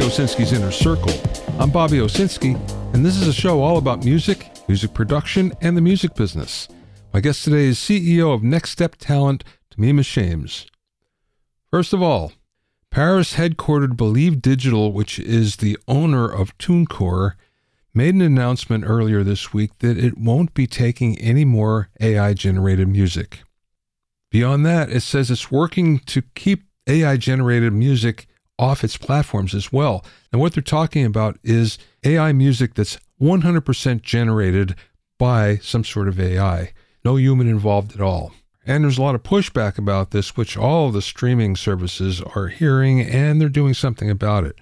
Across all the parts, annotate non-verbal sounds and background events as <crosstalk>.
Bobby Owsinski's Inner Circle. I'm Bobby Owsinski, and this is a show all about music, music production, and the music business. My guest today is CEO of Next Step Talent, Temima Shames. First of all, Paris headquartered Believe Digital, which is the owner of TuneCore, made an announcement earlier this week that it won't be taking any more AI generated music. Beyond that, it says it's working to keep AI generated music off its platforms as well. And what they're talking about is AI music that's 100% generated by some sort of AI, no human involved at all. And there's a lot of pushback about this, which all the streaming services are hearing, and they're doing something about it.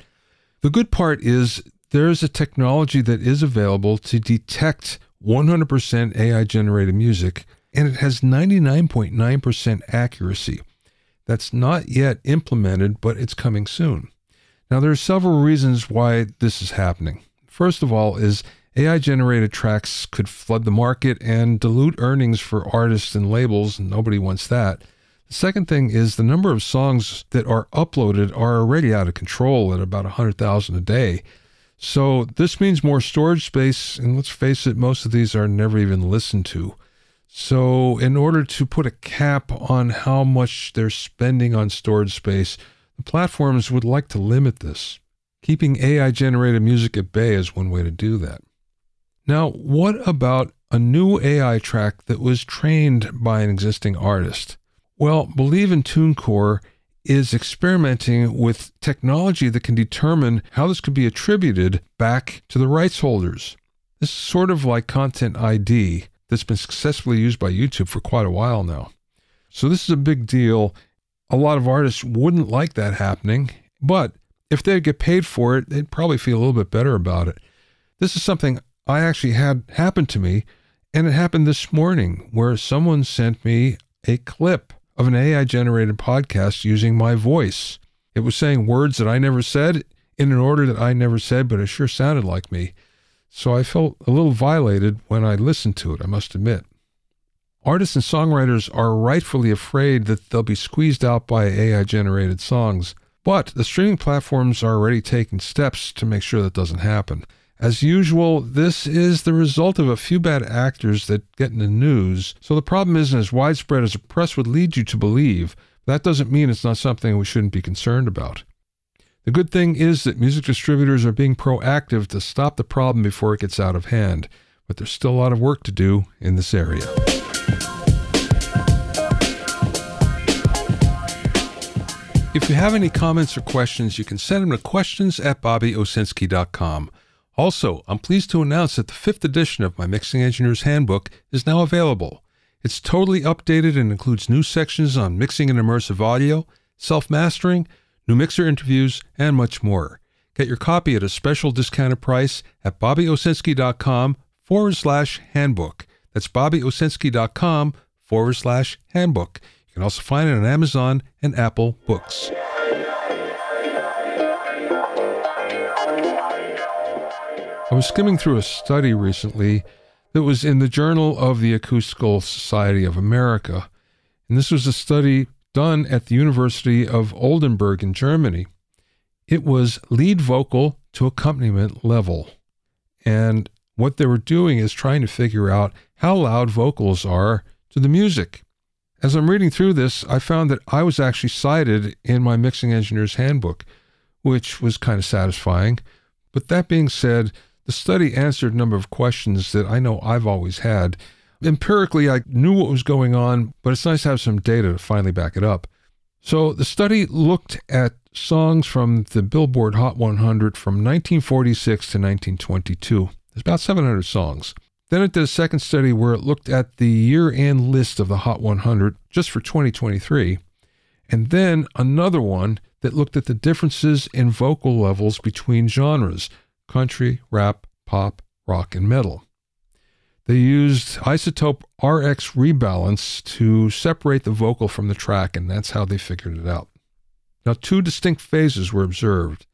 The good part is there's a technology that is available to detect 100% AI generated music, and it has 99.9% accuracy. That's not yet implemented, but it's coming soon. Now, there are several reasons why this is happening. First of all, is AI generated tracks could flood the market and dilute earnings for artists and labels, and nobody wants that. The second thing is the number of songs that are uploaded are already out of control at about 100,000 a day. So this means more storage space, and let's face it, most of these are never even listened to. So, in order to put a cap on how much they're spending on storage space, the platforms would like to limit this. Keeping AI generated music at bay is one way to do that. Now, what about a new AI track that was trained by an existing artist? Well, Believe in TuneCore is experimenting with technology that can determine how this could be attributed back to the rights holders. This is sort of like Content ID that's been successfully used by YouTube for quite a while now. So this is a big deal. A lot of artists wouldn't like that happening, but if they get paid for it, they'd probably feel a little bit better about it. This is something I actually had happen to me. And it happened this morning where someone sent me a clip of an AI generated podcast using my voice. It was saying words that I never said in an order that I never said, but it sure sounded like me. So I felt a little violated when I listened to it, I must admit. Artists and songwriters are rightfully afraid that they'll be squeezed out by AI generated songs, but the streaming platforms are already taking steps to make sure that doesn't happen. As usual, this is the result of a few bad actors that get in the news, so the problem isn't as widespread as the press would lead you to believe. That doesn't mean it's not something we shouldn't be concerned about. The good thing is that music distributors are being proactive to stop the problem before it gets out of hand, but there's still a lot of work to do in this area. If you have any comments or questions, you can send them to questions at bobbyowsinski.com. Also, I'm pleased to announce that the fifth edition of my Mixing Engineer's Handbook is now available. It's totally updated and includes new sections on mixing and immersive audio, self mastering, new mixer interviews, and much more. Get your copy at a special discounted price at bobbyowsinski.com forward slash handbook. That's bobbyowsinski.com forward slash handbook. You can also find it on Amazon and Apple Books. I was skimming through a study recently that was in the Journal of the Acoustical Society of America. And this was a study done at the University of Oldenburg in Germany. It was lead vocal to accompaniment level. And what they were doing is trying to figure out how loud vocals are to the music. As I'm reading through this, I found that I was actually cited in my mixing engineer's handbook, which was kind of satisfying. But that being said, the study answered a number of questions that I know I've always had. Empirically, I knew what was going on, but it's nice to have some data to finally back it up. So the study looked at songs from the Billboard Hot 100 from 1946 to 1922. There's about 700 songs. Then it did a second study where it looked at the year end list of the Hot 100 just for 2023. And then another one that looked at the differences in vocal levels between genres country, rap, pop, rock, and metal. They used iZotope RX rebalance to separate the vocal from the track, and that's how they figured it out. Now, two distinct phases were observed.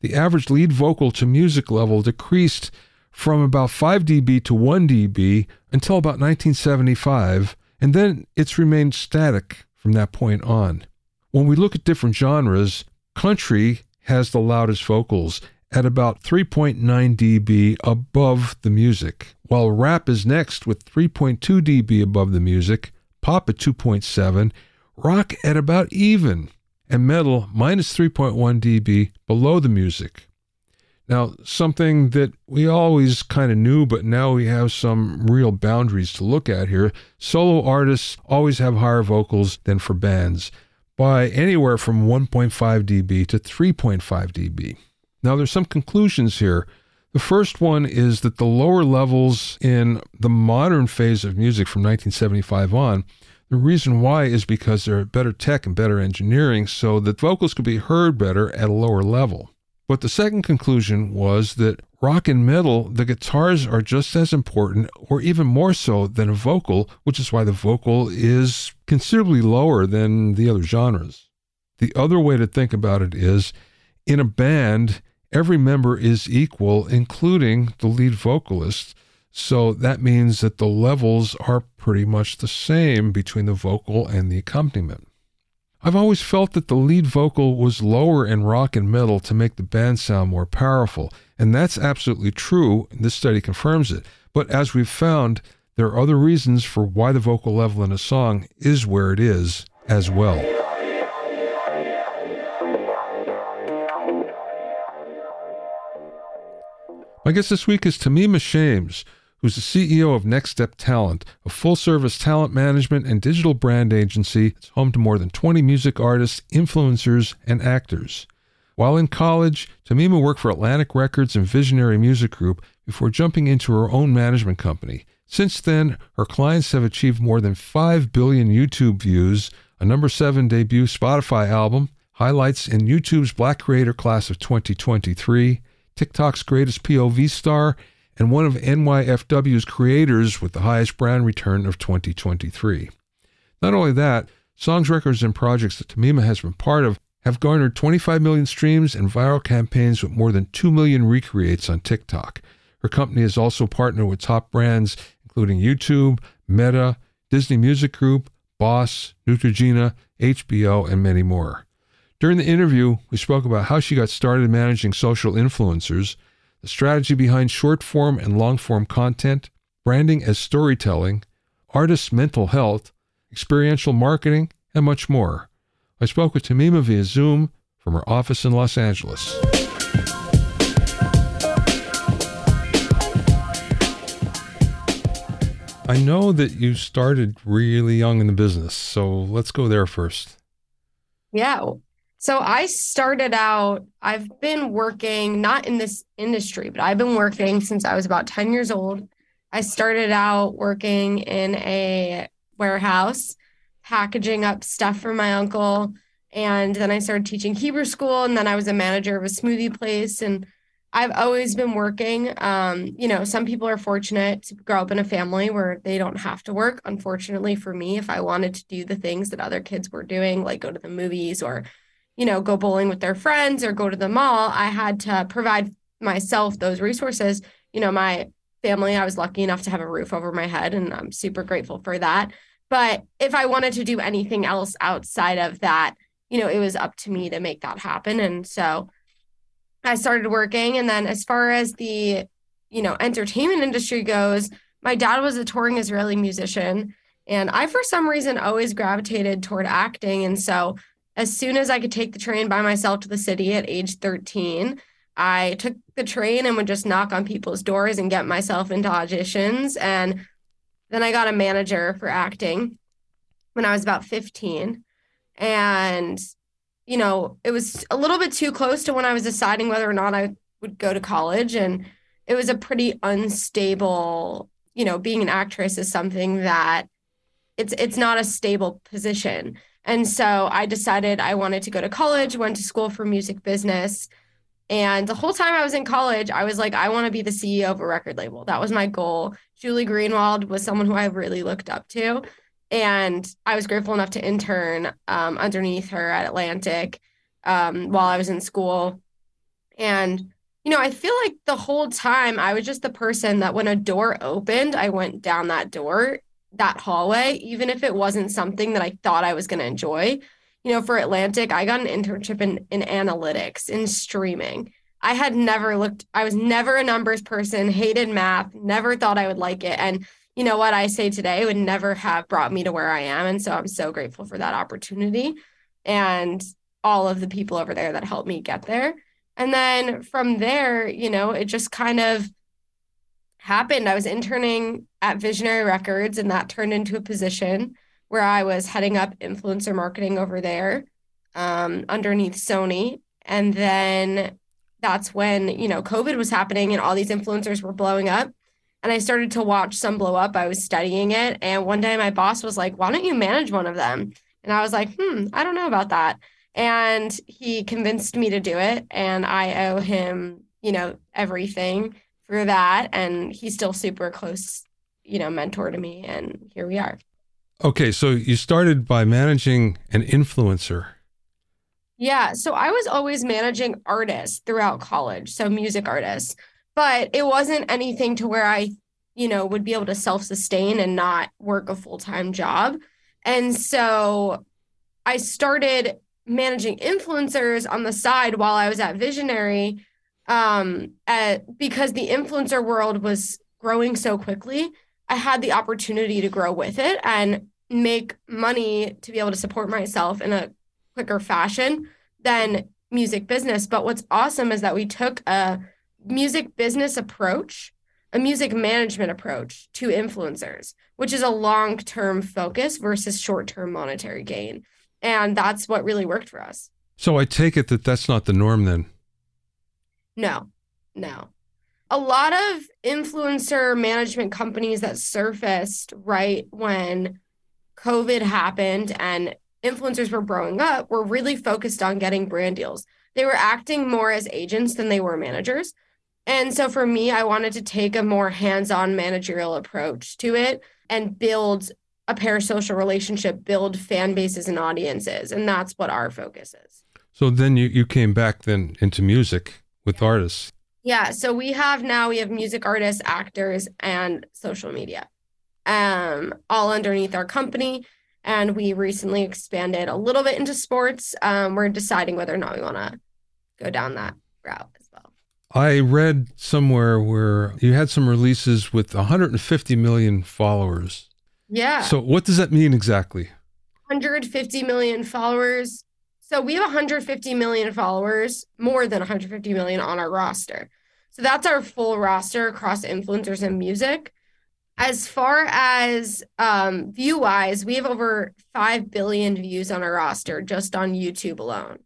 The average lead vocal to music level decreased from about 5 dB to 1 dB until about 1975, and then it's remained static from that point on. When we look at different genres, country has the loudest vocals at about 3.9 dB above the music, while rap is next with 3.2 dB above the music, pop at 2.7, rock at about even, and metal minus 3.1 dB below the music. Now, something that we always kind of knew, but now we have some real boundaries to look at here. Solo artists always have higher vocals than for bands by anywhere from 1.5 dB to 3.5 dB. Now, there's some conclusions here. The first one is that the lower levels in the modern phase of music from 1975 on, the reason why is because there are better tech and better engineering so that vocals could be heard better at a lower level. But the second conclusion was that rock and metal, the guitars are just as important or even more so than a vocal, which is why the vocal is considerably lower than the other genres. The other way to think about it is in a band, every member is equal, including the lead vocalist. So that means that the levels are pretty much the same between the vocal and the accompaniment. I've always felt that the lead vocal was lower in rock and metal to make the band sound more powerful, and that's absolutely true, this study confirms it. But as we've found, there are other reasons for why the vocal level in a song is where it is as well. My guest this week is Temima Shames who's the CEO of Next Step Talent, a full service talent management and digital brand agency that's home to more than 20 music artists, influencers, and actors. While in college, Temima worked for Atlantic Records and Visionary Music Group before jumping into her own management company. Since then, her clients have achieved more than 5 billion YouTube views, a number 7 debut Spotify album, highlights in YouTube's Black Creator Class of 2023, TikTok's greatest POV star, and one of NYFW's creators with the highest brand return of 2023. Not only that, songs, records, and projects that Temima has been part of have garnered 25 million streams and viral campaigns with more than 2 million recreates on TikTok. Her company has also partnered with top brands including YouTube, Meta, Disney Music Group, Boss, Neutrogena, HBO, and many more. During the interview, we spoke about how she got started managing social influencers, the strategy behind short form and long form content, branding as storytelling, artists' mental health, experiential marketing, and much more. I spoke with Temima via Zoom from her office in Los Angeles. I know that you started really young in the business, so let's go there first. Yeah. So I started out, I've been working not in this industry, but I've been working since I was about 10 years old. I started out working in a warehouse, packaging up stuff for my uncle. And then I started teaching Hebrew school. And then I was a manager of a smoothie place. And I've always been working. Um, you know, some people are fortunate to grow up in a family where they don't have to work. Unfortunately, for me, if I wanted to do the things that other kids were doing, like go to the movies or you know, go bowling with their friends or go to the mall, I had to provide myself those resources. You know, my family, I was lucky enough to have a roof over my head, and I'm super grateful for that. But if I wanted to do anything else outside of that, you know, it was up to me to make that happen. And so I started working. And then as far as the, you know, entertainment industry goes, my dad was a touring Israeli musician. And I, for some reason, always gravitated toward acting. And so as soon as I could take the train by myself to the city at age 13, I took the train and would just knock on people's doors and get myself into auditions. And then I got a manager for acting when I was about 15. And, you know, it was a little bit too close to when I was deciding whether or not I would go to college. And it was a pretty unstable, you know, being an actress is something that it's it's not a stable position. And so I decided I wanted to go to college, went to school for music business. And the whole time I was in college, I was like, I want to be the CEO of a record label. That was my goal. Julie Greenwald was someone who I really looked up to. And I was grateful enough to intern um, underneath her at Atlantic um, while I was in school. And, you know, I feel like the whole time I was just the person that when a door opened, I went down that door that hallway, even if it wasn't something that I thought I was going to enjoy. you know, for Atlantic, I got an internship in, in analytics, in streaming. I had never looked, I was never a numbers person, hated math, never thought I would like it. And you know what I say today would never have brought me to where I am. And so I'm so grateful for that opportunity and all of the people over there that helped me get there. And then from there, you know, it just kind of happened. I was interning at Visionary Records, and that turned into a position where I was heading up influencer marketing over there um, underneath Sony. And then that's when, you know, COVID was happening and all these influencers were blowing up. And I started to watch some blow up. I was studying it. And one day my boss was like, why don't you manage one of them? And I was like, hmm, I don't know about that. And he convinced me to do it. And I owe him, you know, everything for that. And he's still super close, you know, mentor to me. And here we are. Okay. So you started by managing an influencer. Yeah. So I was always managing artists throughout college. So music artists, but it wasn't anything to where I, you know, would be able to self sustain and not work a full time job. And so I started managing influencers on the side while I was at Visionary um, at, because the influencer world was growing so quickly. I had the opportunity to grow with it and make money to be able to support myself in a quicker fashion than music business. But what's awesome is that we took a music business approach, a music management approach to influencers, which is a long term focus versus short term monetary gain. And that's what really worked for us. So I take it that that's not the norm then. No, no. A lot of influencer management companies that surfaced right when COVID happened and influencers were growing up were really focused on getting brand deals. They were acting more as agents than they were managers. And so for me, I wanted to take a more hands on managerial approach to it and build a parasocial relationship, build fan bases and audiences. And that's what our focus is. So then you, you came back then into music with artists. Yeah. So we have now, we have music artists, actors, and social media um, all underneath our company. And we recently expanded a little bit into sports. Um, we're deciding whether or not we want to go down that route as well. I read somewhere where you had some releases with 150 million followers. Yeah. So what does that mean exactly? 150 million followers. So we have 150 million followers, more than 150 million on our roster. So that's our full roster across influencers and music. As far as um, view wise, we have over 5 billion views on our roster just on YouTube alone.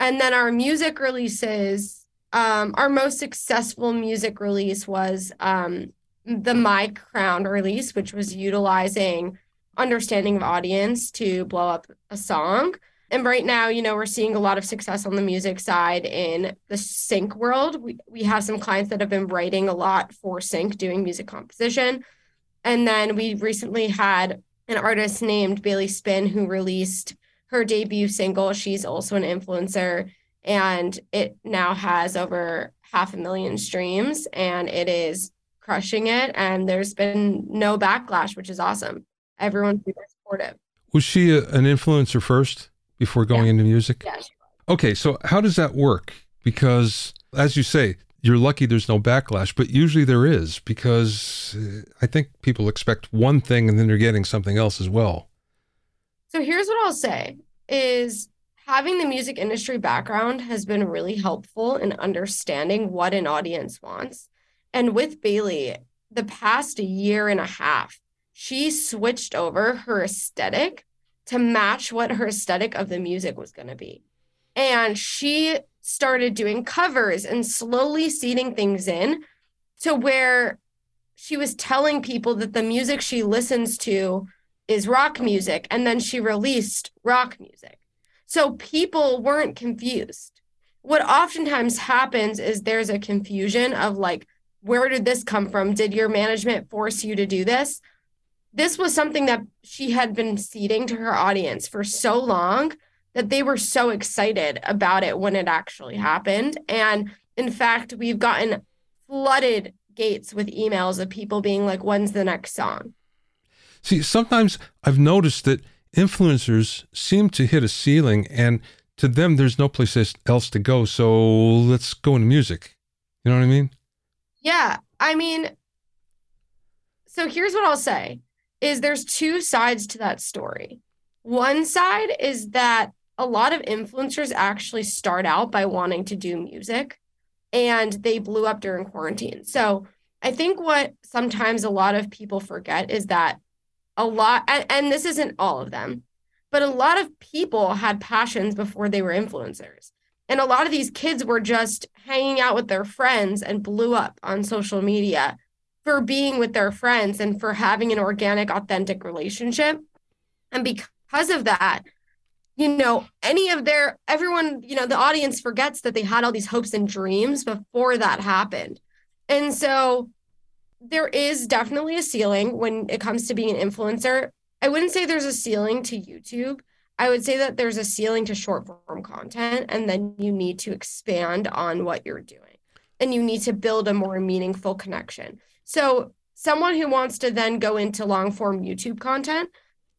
And then our music releases, um, our most successful music release was um, the My Crown release, which was utilizing understanding of audience to blow up a song. And right now, you know, we're seeing a lot of success on the music side in the sync world. We, we have some clients that have been writing a lot for sync, doing music composition. And then we recently had an artist named Bailey Spin who released her debut single. She's also an influencer, and it now has over half a million streams, and it is crushing it. And there's been no backlash, which is awesome. Everyone's super supportive. Was she a, an influencer first before going yeah. into music? Yeah. Okay, so how does that work? Because as you say, you're lucky there's no backlash, but usually there is because uh, I think people expect one thing and then they're getting something else as well. So here's what I'll say is having the music industry background has been really helpful in understanding what an audience wants. And with Bailey, the past year and a half, she switched over her aesthetic to match what her aesthetic of the music was going to be. And she started doing covers and slowly seeding things in to where she was telling people that the music she listens to is rock music. And then she released rock music. So people weren't confused. What oftentimes happens is there's a confusion of like, where did this come from? Did your management force you to do this? This was something that she had been seeding to her audience for so long that they were so excited about it when it actually mm-hmm. happened. And in fact, we've gotten flooded gates with emails of people being like, when's the next song? See, sometimes I've noticed that influencers seem to hit a ceiling and to them there's no place else to go. So let's go into music. You know what i mean? Yeah i mean so here's what i'll say is there's two sides to that story. One side is that a lot of influencers actually start out by wanting to do music and they blew up during quarantine. So i think what sometimes a lot of people forget is that a lot and, and this isn't all of them but a lot of people had passions before they were influencers. And a lot of these kids were just hanging out with their friends and blew up on social media for being with their friends and for having an organic authentic relationship and because of that you know any of their everyone you know the audience forgets that they had all these hopes and dreams before that happened and so there is definitely a ceiling when it comes to being an influencer. I wouldn't say there's a ceiling to YouTube. I would say that there's a ceiling to short form content, and then you need to expand on what you're doing and you need to build a more meaningful connection. So, someone who wants to then go into long form YouTube content,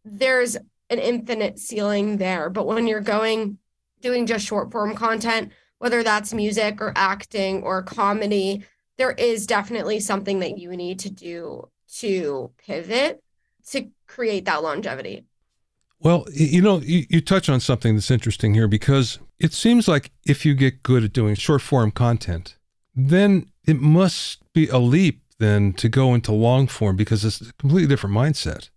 there's an infinite ceiling there. But when you're going, doing just short form content, whether that's music or acting or comedy, there is definitely something that you need to do to pivot to create that longevity. Well, you know, you, you touch on something that's interesting here because it seems like if you get good at doing short form content, then it must be a leap then to go into long form because it's a completely different mindset.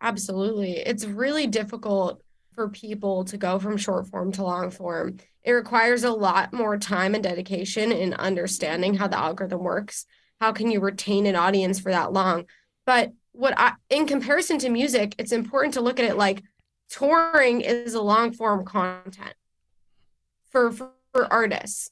Absolutely. It's really difficult for people to go from short form to long form. It requires a lot more time and dedication in understanding how the algorithm works. How can you retain an audience for that long? But what I, in comparison to music, it's important to look at it like touring is a long form content for, for, for artists.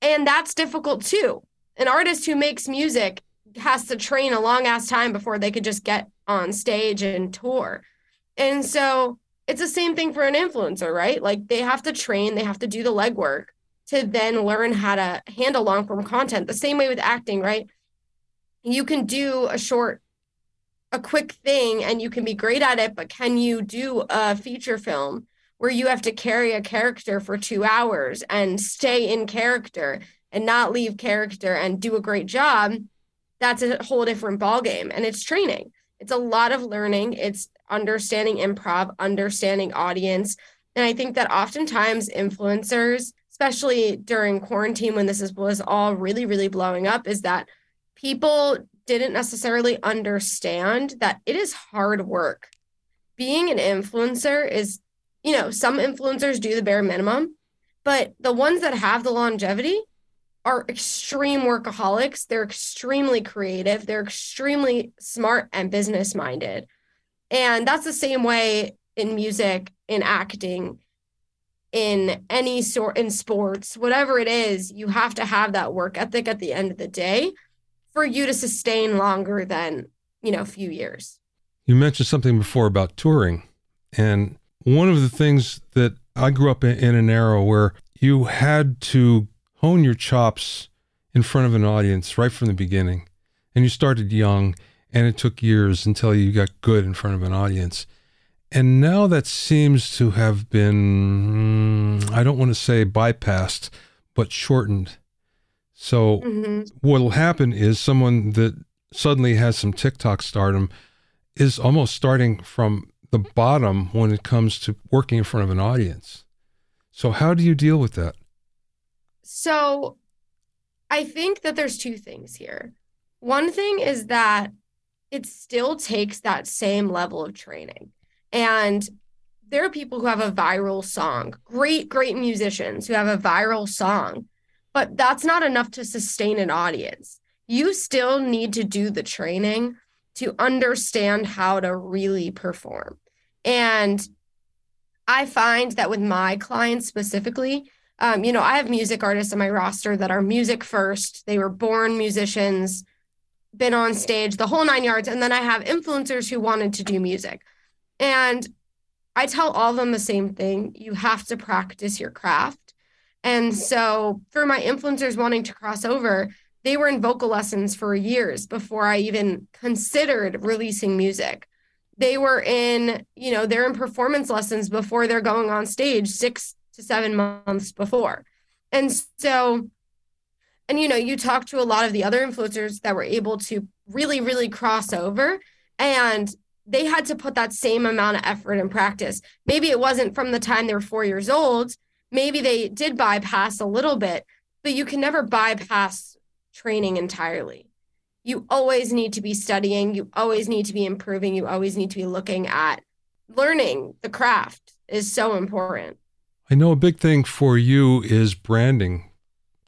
And that's difficult too. An artist who makes music has to train a long ass time before they could just get on stage and tour. And so it's the same thing for an influencer, right? Like they have to train, they have to do the legwork to then learn how to handle long form content. The same way with acting, right? You can do a short, a quick thing and you can be great at it, but can you do a feature film where you have to carry a character for two hours and stay in character and not leave character and do a great job? That's a whole different ballgame. And it's training. It's a lot of learning. It's understanding improv, understanding audience. And I think that oftentimes influencers, especially during quarantine when this is, was all really, really blowing up, is that people didn't necessarily understand that it is hard work. Being an influencer is, you know, some influencers do the bare minimum, but the ones that have the longevity are extreme workaholics. They're extremely creative. They're extremely smart and business minded. And that's the same way in music, in acting, in any sort in sports, whatever it is, you have to have that work ethic at the end of the day for you to sustain longer than, you know, a few years. You mentioned something before about touring. And one of the things that I grew up in, in an era where you had to hone your chops in front of an audience right from the beginning. And you started young and it took years until you got good in front of an audience. And now that seems to have been, mm, I don't want to say bypassed, but shortened. So mm-hmm. what'll happen is someone that suddenly has some TikTok stardom is almost starting from the bottom when it comes to working in front of an audience. So how do you deal with that? So I think that there's two things here. One thing is that it still takes that same level of training. And there are people who have a viral song, great, great musicians who have a viral song, but that's not enough to sustain an audience. You still need to do the training to understand how to really perform. And I find that with my clients specifically, um, you know, I have music artists on my roster that are music first. They were born musicians been on stage, the whole nine yards. And then I have influencers who wanted to do music. And I tell all of them the same thing you have to practice your craft. And so for my influencers wanting to cross over, they were in vocal lessons for years before I even considered releasing music. they were in, you know, they're in performance lessons before they're going on stage six to seven months before. And so, and you know, you talk to a lot of the other influencers that were able to really, really cross over and they had to put that same amount of effort and practice. Maybe it wasn't from the time they were four years old. Maybe they did bypass a little bit, but you can never bypass training entirely. You always need to be studying. You always need to be improving. You always need to be looking at learning the craft is so important. I know a big thing for you is branding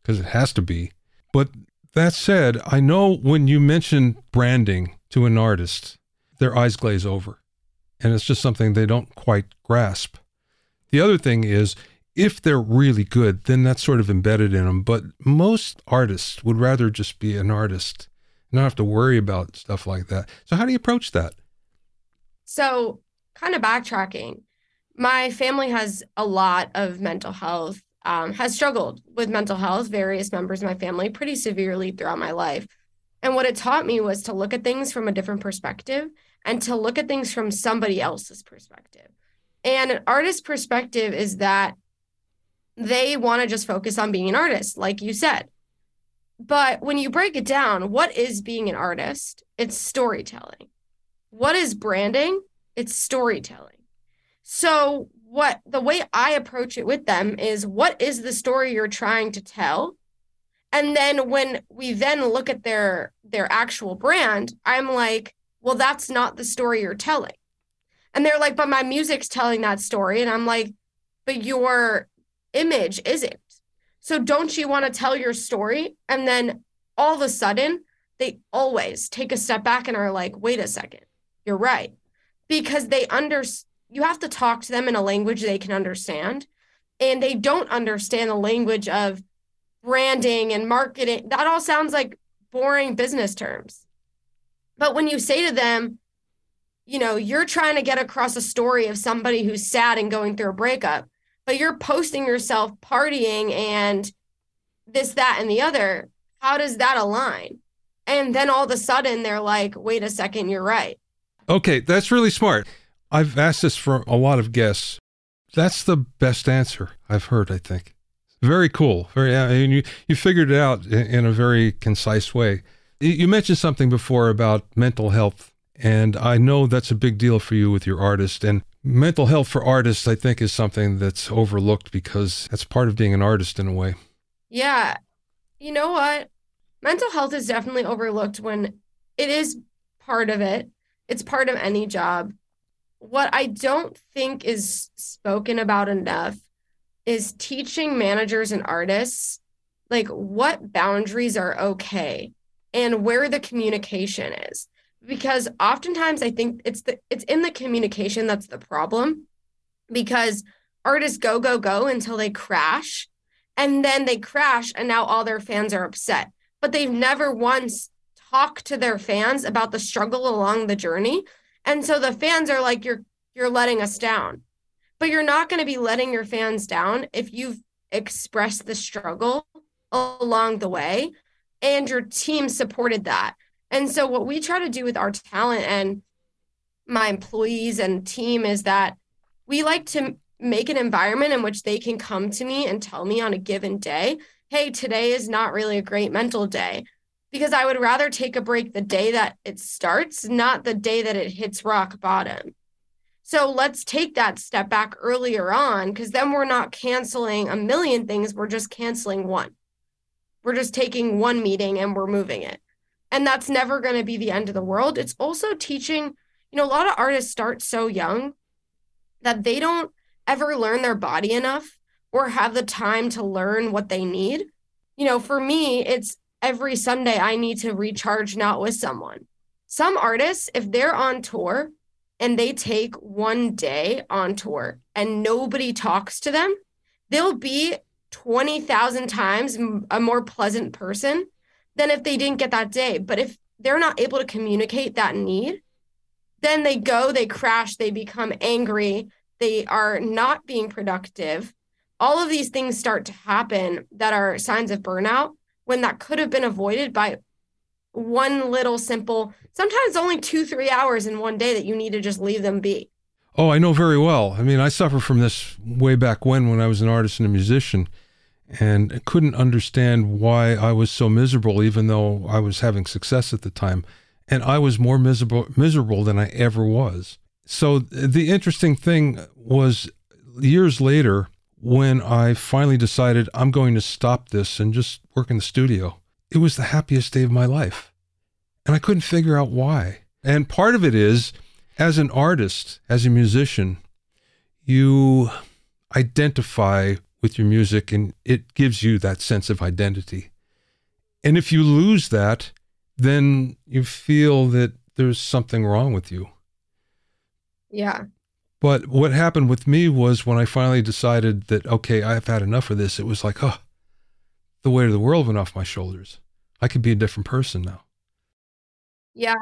because it has to be. But that said, I know when you mention branding to an artist, their eyes glaze over. And it's just something they don't quite grasp. The other thing is, if they're really good, then that's sort of embedded in them. But most artists would rather just be an artist and not have to worry about stuff like that. So, how do you approach that? So, kind of backtracking, my family has a lot of mental health, um, has struggled with mental health, various members of my family pretty severely throughout my life. And what it taught me was to look at things from a different perspective and to look at things from somebody else's perspective. And an artist's perspective is that they want to just focus on being an artist, like you said. But when you break it down, what is being an artist? It's storytelling. What is branding? It's storytelling. So, what the way I approach it with them is what is the story you're trying to tell? and then when we then look at their their actual brand i'm like well that's not the story you're telling. And they're like but my music's telling that story. And i'm like but your image isn't. So don't you want to tell your story? And then all of a sudden they always take a step back and are like wait a second you're right. Because they under you have to talk to them in a language they can understand and they don't understand the language of branding and marketing, that all sounds like boring business terms. But when you say to them, you know, you're trying to get across a story of somebody who's sad and going through a breakup, but you're posting yourself partying and this, that, and the other. How does that align? And then all of a sudden they're like, wait a second, you're right. Okay, that's really smart. I've asked this for a lot of guests. That's the best answer I've heard, I think. Very cool. Very. I mean, you you figured it out in, in a very concise way. You mentioned something before about mental health, and I know that's a big deal for you with your artist. And mental health for artists, I think, is something that's overlooked because that's part of being an artist in a way. Yeah. You know what? Mental health is definitely overlooked when it is part of it. It's part of any job. What I don't think is spoken about enough is teaching managers and artists like what boundaries are okay and where the communication is. Because oftentimes i think it's the it's in the communication that's the problem because artists go go go until they crash and then they crash and now all their fans are upset. But they've never once talked to their fans about the struggle along the journey and so the fans are like you're you're letting us down but you're not going to be letting your fans down if you've expressed the struggle along the way and your team supported that. And so, what we try to do with our talent and my employees and team is that we like to make an environment in which they can come to me and tell me on a given day, hey, today is not really a great mental day. Because I would rather take a break the day that it starts, not the day that it hits rock bottom. So let's take that step back earlier on because then we're not canceling a million things. We're just canceling one. We're just taking one meeting and we're moving it. And that's never going to be the end of the world. It's also teaching, you know, a lot of artists start so young that they don't ever learn their body enough or have the time to learn what they need. You know, for me, it's every Sunday I need to recharge not with someone. Some artists, if they're on tour, and they take one day on tour and nobody talks to them, they'll be 20,000 times a more pleasant person than if they didn't get that day. But if they're not able to communicate that need, then they go, they crash, they become angry, they are not being productive. All of these things start to happen that are signs of burnout when that could have been avoided by one little simple sometimes only two, three hours in one day that you need to just leave them be. Oh, I know very well. I mean, I suffer from this way back when, when I was an artist and a musician, and couldn't understand why I was so miserable, even though I was having success at the time. And I was more miserable, miserable than I ever was. So the interesting thing was years later, when I finally decided I'm going to stop this and just work in the studio, it was the happiest day of my life. And I couldn't figure out why. And part of it is, as an artist, as a musician, you identify with your music and it gives you that sense of identity. And if you lose that, then you feel that there's something wrong with you. Yeah. But what happened with me was when I finally decided that, okay, I've had enough of this, it was like, oh, the weight of the world went off my shoulders. I could be a different person now. Yeah.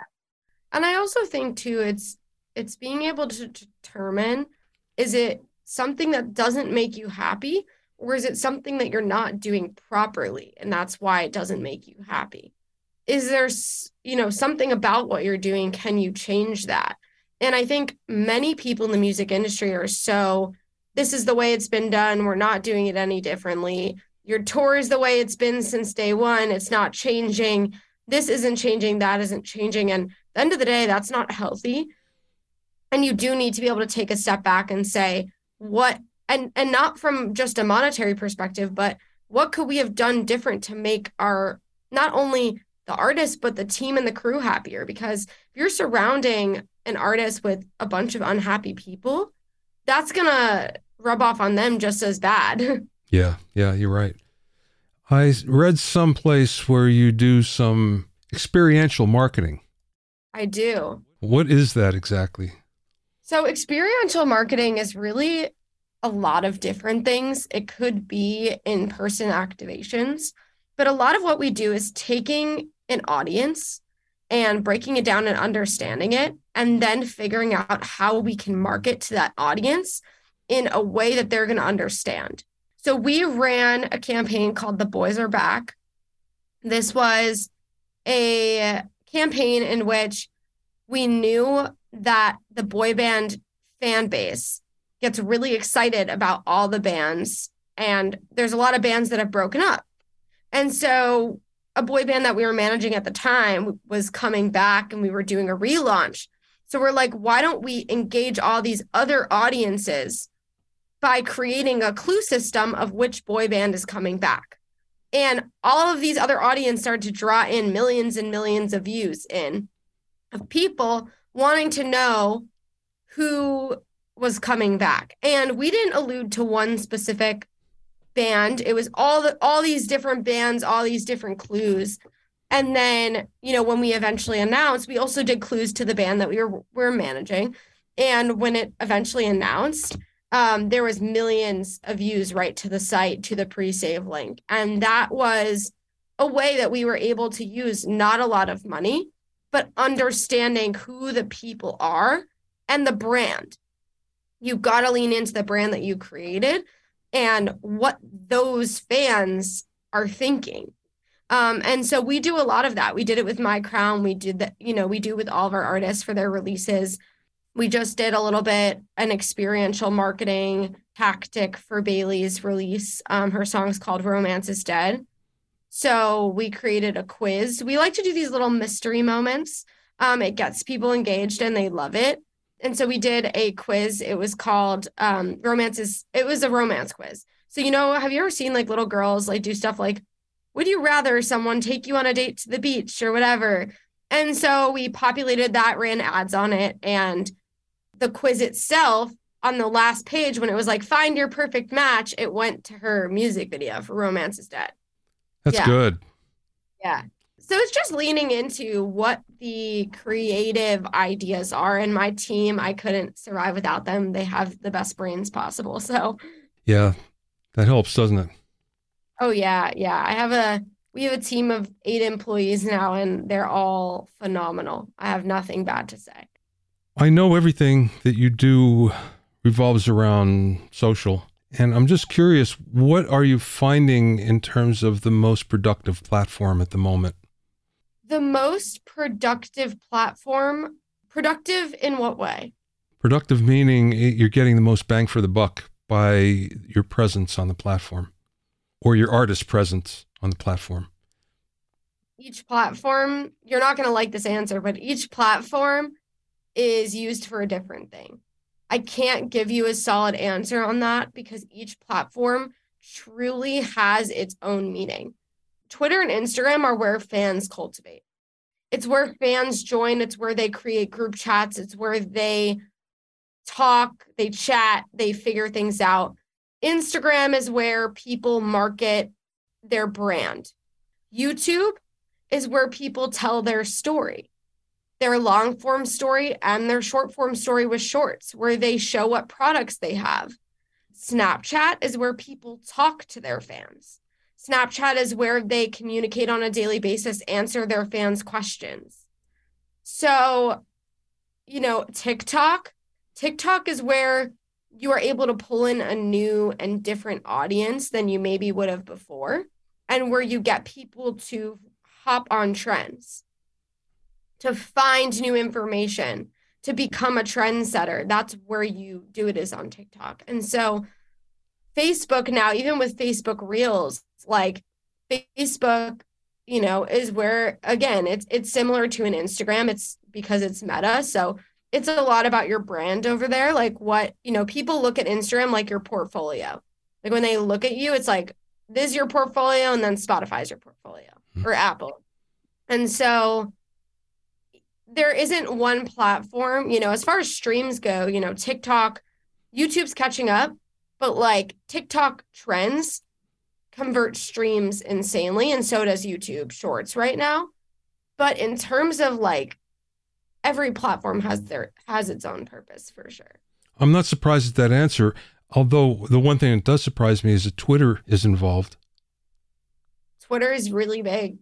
And I also think too it's it's being able to determine is it something that doesn't make you happy or is it something that you're not doing properly and that's why it doesn't make you happy? Is there you know something about what you're doing can you change that? And I think many people in the music industry are so this is the way it's been done, we're not doing it any differently. Your tour is the way it's been since day 1, it's not changing this isn't changing, that isn't changing. And the end of the day, that's not healthy. And you do need to be able to take a step back and say, what and and not from just a monetary perspective, but what could we have done different to make our not only the artist but the team and the crew happier because if you're surrounding an artist with a bunch of unhappy people that's gonna rub off on them just as bad <laughs> yeah yeah you're right I read someplace where you do some experiential marketing. I do. What is that exactly? So, experiential marketing is really a lot of different things. It could be in person activations, but a lot of what we do is taking an audience and breaking it down and understanding it, and then figuring out how we can market to that audience in a way that they're going to understand. So we ran a campaign called The Boys Are Back. This was a campaign in which we knew that the boy band fan base gets really excited about all the bands and there's a lot of bands that have broken up. And so a boy band that we were managing at the time was coming back and we were doing a relaunch. So we're like, why don't we engage all these other audiences by creating a clue system of which boy band is coming back. And all of these other audiences started to draw in millions and millions of views in of people wanting to know who was coming back. And we didn't allude to one specific band. It was all the all these different bands, all these different clues. And then, you know, when we eventually announced, we also did clues to the band that we were, we were managing. And when it eventually announced, um, there was millions of views right to the site to the pre-save link. And that was a way that we were able to use not a lot of money but understanding who the people are and the brand. You got to lean into the brand that you created and what those fans are thinking um, and so we do a lot of that we did it with my crown we did that you know we do with all of our artists for their releases we just did a little bit an experiential marketing tactic for Bailey's release. Um, her song's called Romance is Dead. So we created a quiz. We like to do these little mystery moments. Um, it gets people engaged and they love it. And so we did a quiz. It was called um, Romance is, it was a romance quiz. So, you know, have you ever seen like little girls like do stuff like, would you rather someone take you on a date to the beach or whatever? And so we populated that, ran ads on it, and the quiz itself on the last page when it was like find your perfect match it went to her music video for romance is dead. That's yeah. good. Yeah. So it's just leaning into what the creative ideas are and my team. I couldn't survive without them. They have the best brains possible so. Yeah. That helps doesn't it oh yeah yeah i have a we have a team of eight employees now and they're all phenomenal i have nothing bad to say I know everything that you do revolves around social. And I'm just curious, what are you finding in terms of the most productive platform at the moment? The most productive platform, productive in what way? Productive meaning you're getting the most bang for the buck by your presence on the platform or your artist presence on the platform. Each platform, you're not going to like this answer, but each platform is used for a different thing. I can't give you a solid answer on that because each platform truly has its own meaning. Twitter and Instagram are where fans cultivate. It's where fans join, it's where they create group chats, it's where they talk, they chat, they figure things out. Instagram is where people market their brand. YouTube is where people tell their story, their long form story and their short form story with shorts, where they show what products they have. Snapchat is where people talk to their fans. Snapchat is where they communicate on a daily basis, answer their fans' questions. So, you know, TikTok, TikTok is where you are able to pull in a new and different audience than you maybe would have before, and where you get people to hop on trends, to find new information, to become a trendsetter. That's where you do it is on TikTok. And so, Facebook now, even with Facebook Reels, like Facebook, you know, is where again, it's it's similar to an Instagram. It's because it's meta. So it's a lot about your brand over there. Like what, you know, people look at Instagram like your portfolio. Like when they look at you, it's like this is your portfolio and then Spotify's your portfolio mm-hmm. or Apple. And so there isn't one platform, you know, as far as streams go, you know, TikTok, YouTube's catching up, but like TikTok trends convert streams insanely and so does YouTube shorts right now. But in terms of like every platform has their has its own purpose for sure. I'm not surprised at that answer, although the one thing that does surprise me is that Twitter is involved. Twitter is really big.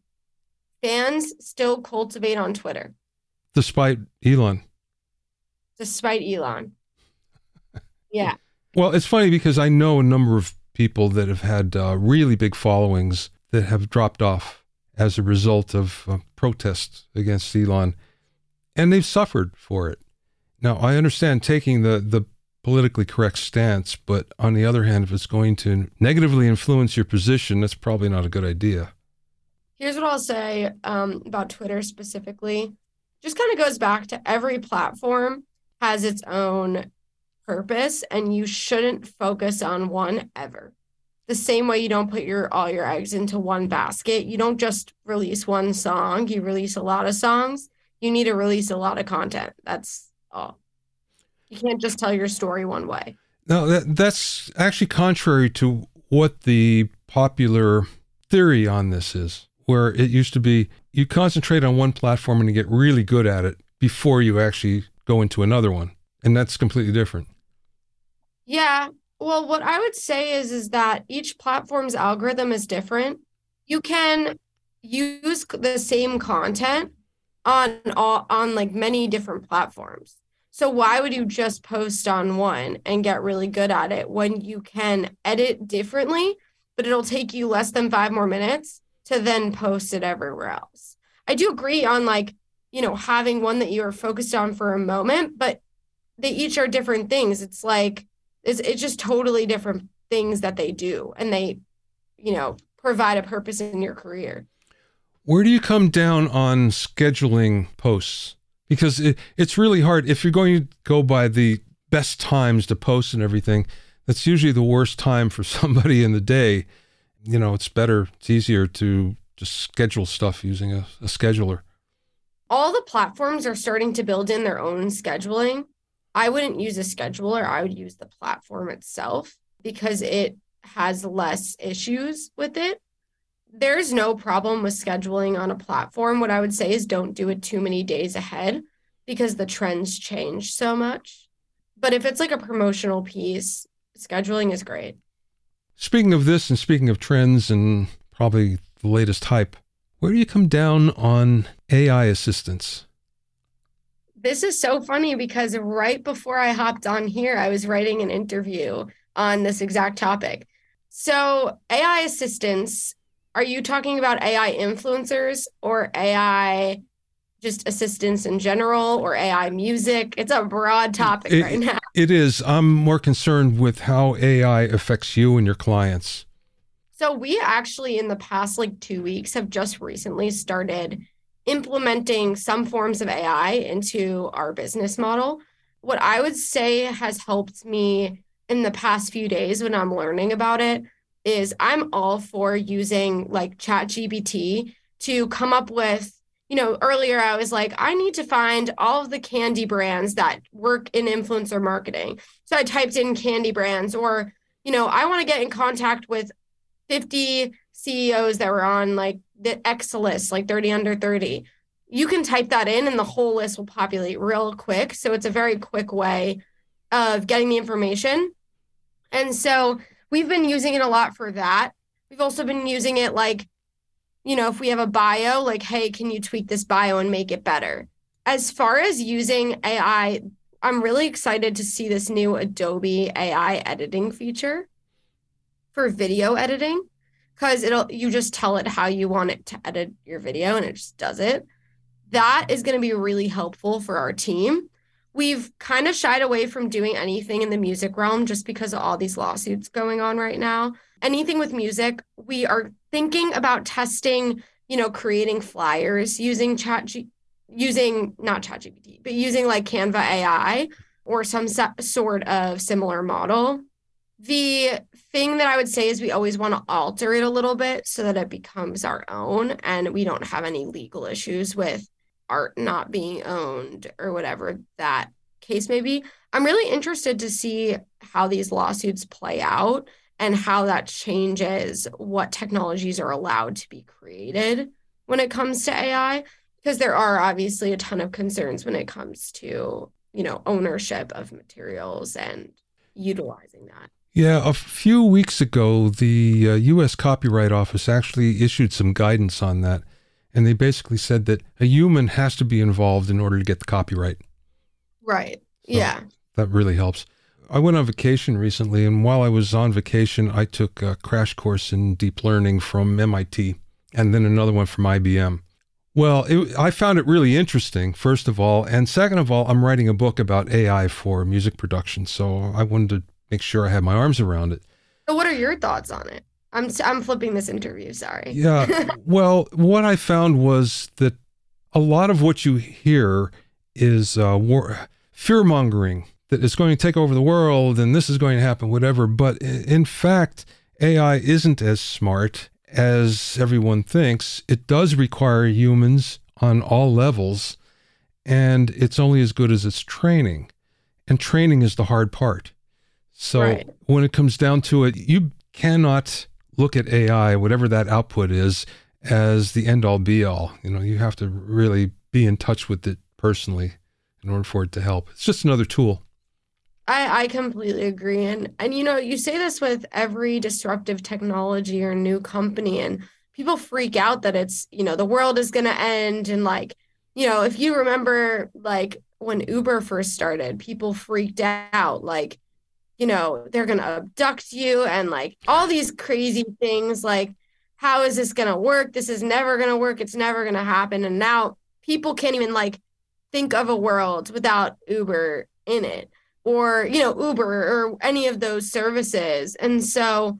Fans still cultivate on Twitter. Despite Elon. Despite Elon. <laughs> Yeah. well, it's funny because I know a number of people that have had uh, really big followings that have dropped off as a result of uh, protests against Elon and they've suffered for it. Now, I understand taking the, the politically correct stance, but on the other hand, if it's going to negatively influence your position, that's probably not a good idea. Here's what I'll say um, about Twitter specifically. Just kind of goes back to every platform has its own purpose, and you shouldn't focus on one ever. The same way you don't put your all your eggs into one basket. You don't just release one song, you release a lot of songs you need to release a lot of content. That's all. You can't just tell your story one way. No, that, that's actually contrary to what the popular theory on this is, where it used to be you concentrate on one platform and you get really good at it before you actually go into another one. And that's completely different. Yeah. Well, what I would say is is that each platform's algorithm is different. You can use the same content on all on like many different platforms. So why would you just post on one and get really good at it when you can edit differently, but it'll take you less than 5 more minutes to then post it everywhere else. I do agree on like, you know, having one that you are focused on for a moment, but they each are different things. It's like it's it's just totally different things that they do and they, you know, provide a purpose in your career. Where do you come down on scheduling posts? Because it, it's really hard. If you're going to go by the best times to post and everything, that's usually the worst time for <laughs> somebody in the day. You know, it's better, it's easier to just schedule stuff using a, a scheduler. All the platforms are starting to build in their own scheduling. I wouldn't use a scheduler, I would use the platform itself because it has less issues with it there's no problem with scheduling on a platform. What I would say is don't do it too many days ahead because the trends change so much. But if it's like a promotional piece, scheduling is great. Speaking of this and speaking of trends and probably the latest hype, where do you come down on AI assistance? This is so funny because right before I hopped on here, I was writing an interview on this exact topic. So, AI assistance are you talking about AI influencers or AI just assistants in general or AI music? It's a broad topic it, right now. It is. I'm more concerned with how AI affects you and your clients. So we actually in the past like 2 weeks have just recently started implementing some forms of AI into our business model. What I would say has helped me in the past few days when I'm learning about it is I'm all for using like ChatGPT to come up with you know, earlier I was like, I need to find all of the candy brands that work in influencer marketing. So I typed in candy brands, or, you know, I want to get in contact with 50 CEOs that were on like the X list, like 30 under 30. You can type that in and the whole list will populate real quick. So it's a very quick way of getting the information. And so we've been using it a lot for that. We've also been using it like you know, if we have a bio, like, hey, can you tweak this bio and make it better? As far as using AI, I'm really excited to see this new Adobe AI editing feature for video editing because it'll you just tell it how you want it to edit your video and it just does it. That is going to be really helpful for our team. We've kind of shied away from doing anything in the music realm just because of all these lawsuits going on right now anything with music, we are thinking about testing, you know, creating flyers using chat G- using not ChatGPT, but using like Canva AI or some sort of similar model. The thing that I would say is we always want to alter it a little bit so that it becomes our own and we don't have any legal issues with art not being owned or whatever that case may be. I'm really interested to see how these lawsuits play out and how that changes what technologies are allowed to be created when it comes to AI because there are obviously a ton of concerns when it comes to you know ownership of materials and utilizing that yeah a few weeks ago the uh, US copyright office actually issued some guidance on that and they basically said that a human has to be involved in order to get the copyright right so yeah that really helps I went on vacation recently, and while I was on vacation, I took a crash course in deep learning from MIT and then another one from IBM. Well, it, I found it really interesting, first of all. And second of all, I'm writing a book about AI for music production. So I wanted to make sure I had my arms around it. So, what are your thoughts on it? I'm, I'm flipping this interview, sorry. Yeah. <laughs> well, what I found was that a lot of what you hear is uh, war- fear mongering that it's going to take over the world and this is going to happen, whatever. But in fact, AI isn't as smart as everyone thinks. It does require humans on all levels, and it's only as good as its training. And training is the hard part. So right. when it comes down to it, you cannot look at AI, whatever that output is, as the end all be all. You know, you have to really be in touch with it personally in order for it to help. It's just another tool. I, I completely agree. And and you know, you say this with every disruptive technology or new company, and people freak out that it's, you know, the world is gonna end. And like, you know, if you remember like when Uber first started, people freaked out, like, you know, they're gonna abduct you and like all these crazy things, like, how is this gonna work? This is never gonna work, it's never gonna happen. And now people can't even like think of a world without Uber in it or you know uber or any of those services and so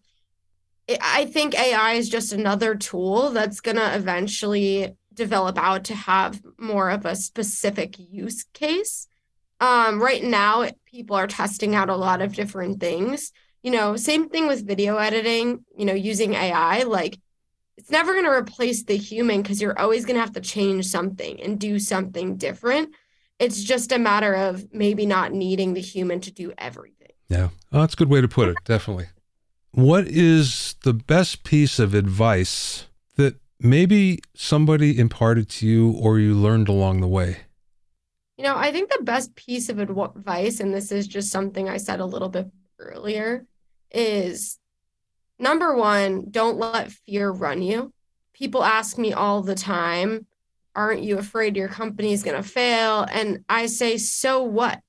i think ai is just another tool that's going to eventually develop out to have more of a specific use case um, right now people are testing out a lot of different things you know same thing with video editing you know using ai like it's never going to replace the human because you're always going to have to change something and do something different it's just a matter of maybe not needing the human to do everything. Yeah, oh, that's a good way to put it. Definitely. What is the best piece of advice that maybe somebody imparted to you or you learned along the way? You know, I think the best piece of advice, and this is just something I said a little bit earlier, is number one, don't let fear run you. People ask me all the time, aren't you afraid your company is going to fail? And I say, so what?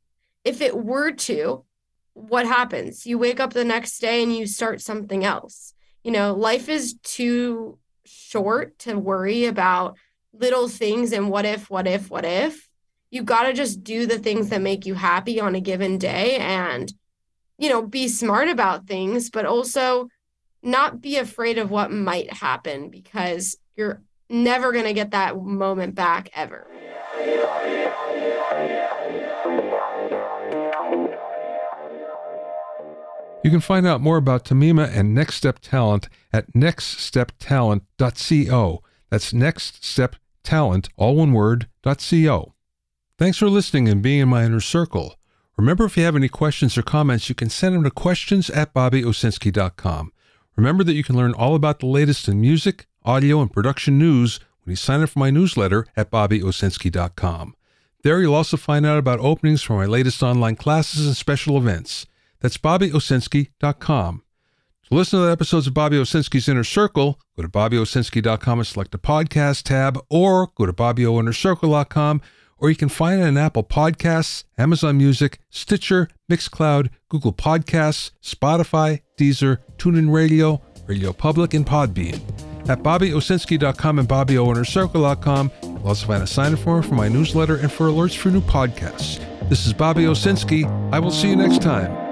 If it were to, what happens? You wake up the next day and you start something else. You know, life is too short to worry about little things and what if, what if, what if. You got to just do the things that make you happy on a given day and, you know, be smart about things, but also not be afraid of what might happen because you're never going to get that moment back ever. You can find out more about Temima and Next Step Talent at nextsteptalent.co. That's Next Step Talent, all one word, .co. Thanks for listening and being in my inner circle. Remember, if you have any questions or comments, you can send them to questions at bobbyowsinski.com. Remember that you can learn all about the latest in music, audio, and production news when you sign up for my newsletter at bobbyowsinski.com. There you'll also find out about openings for my latest online classes and special events. That's bobbyowsinski.com. To listen to the episodes of Bobby Owsinski's Inner Circle, go to bobbyowsinski.com and select the podcast tab, or go to bobbyoinnercircle.com, or you can find it on Apple Podcasts, Amazon Music, Stitcher, Mixcloud, Google Podcasts, Spotify, Deezer, TuneIn Radio, Radio Public, and Podbean. At bobbyowsinski.com and bobbyoinnercircle.com, you'll also find a sign-up form for my newsletter and for alerts for new podcasts. This is Bobby Owsinski. I will see you next time.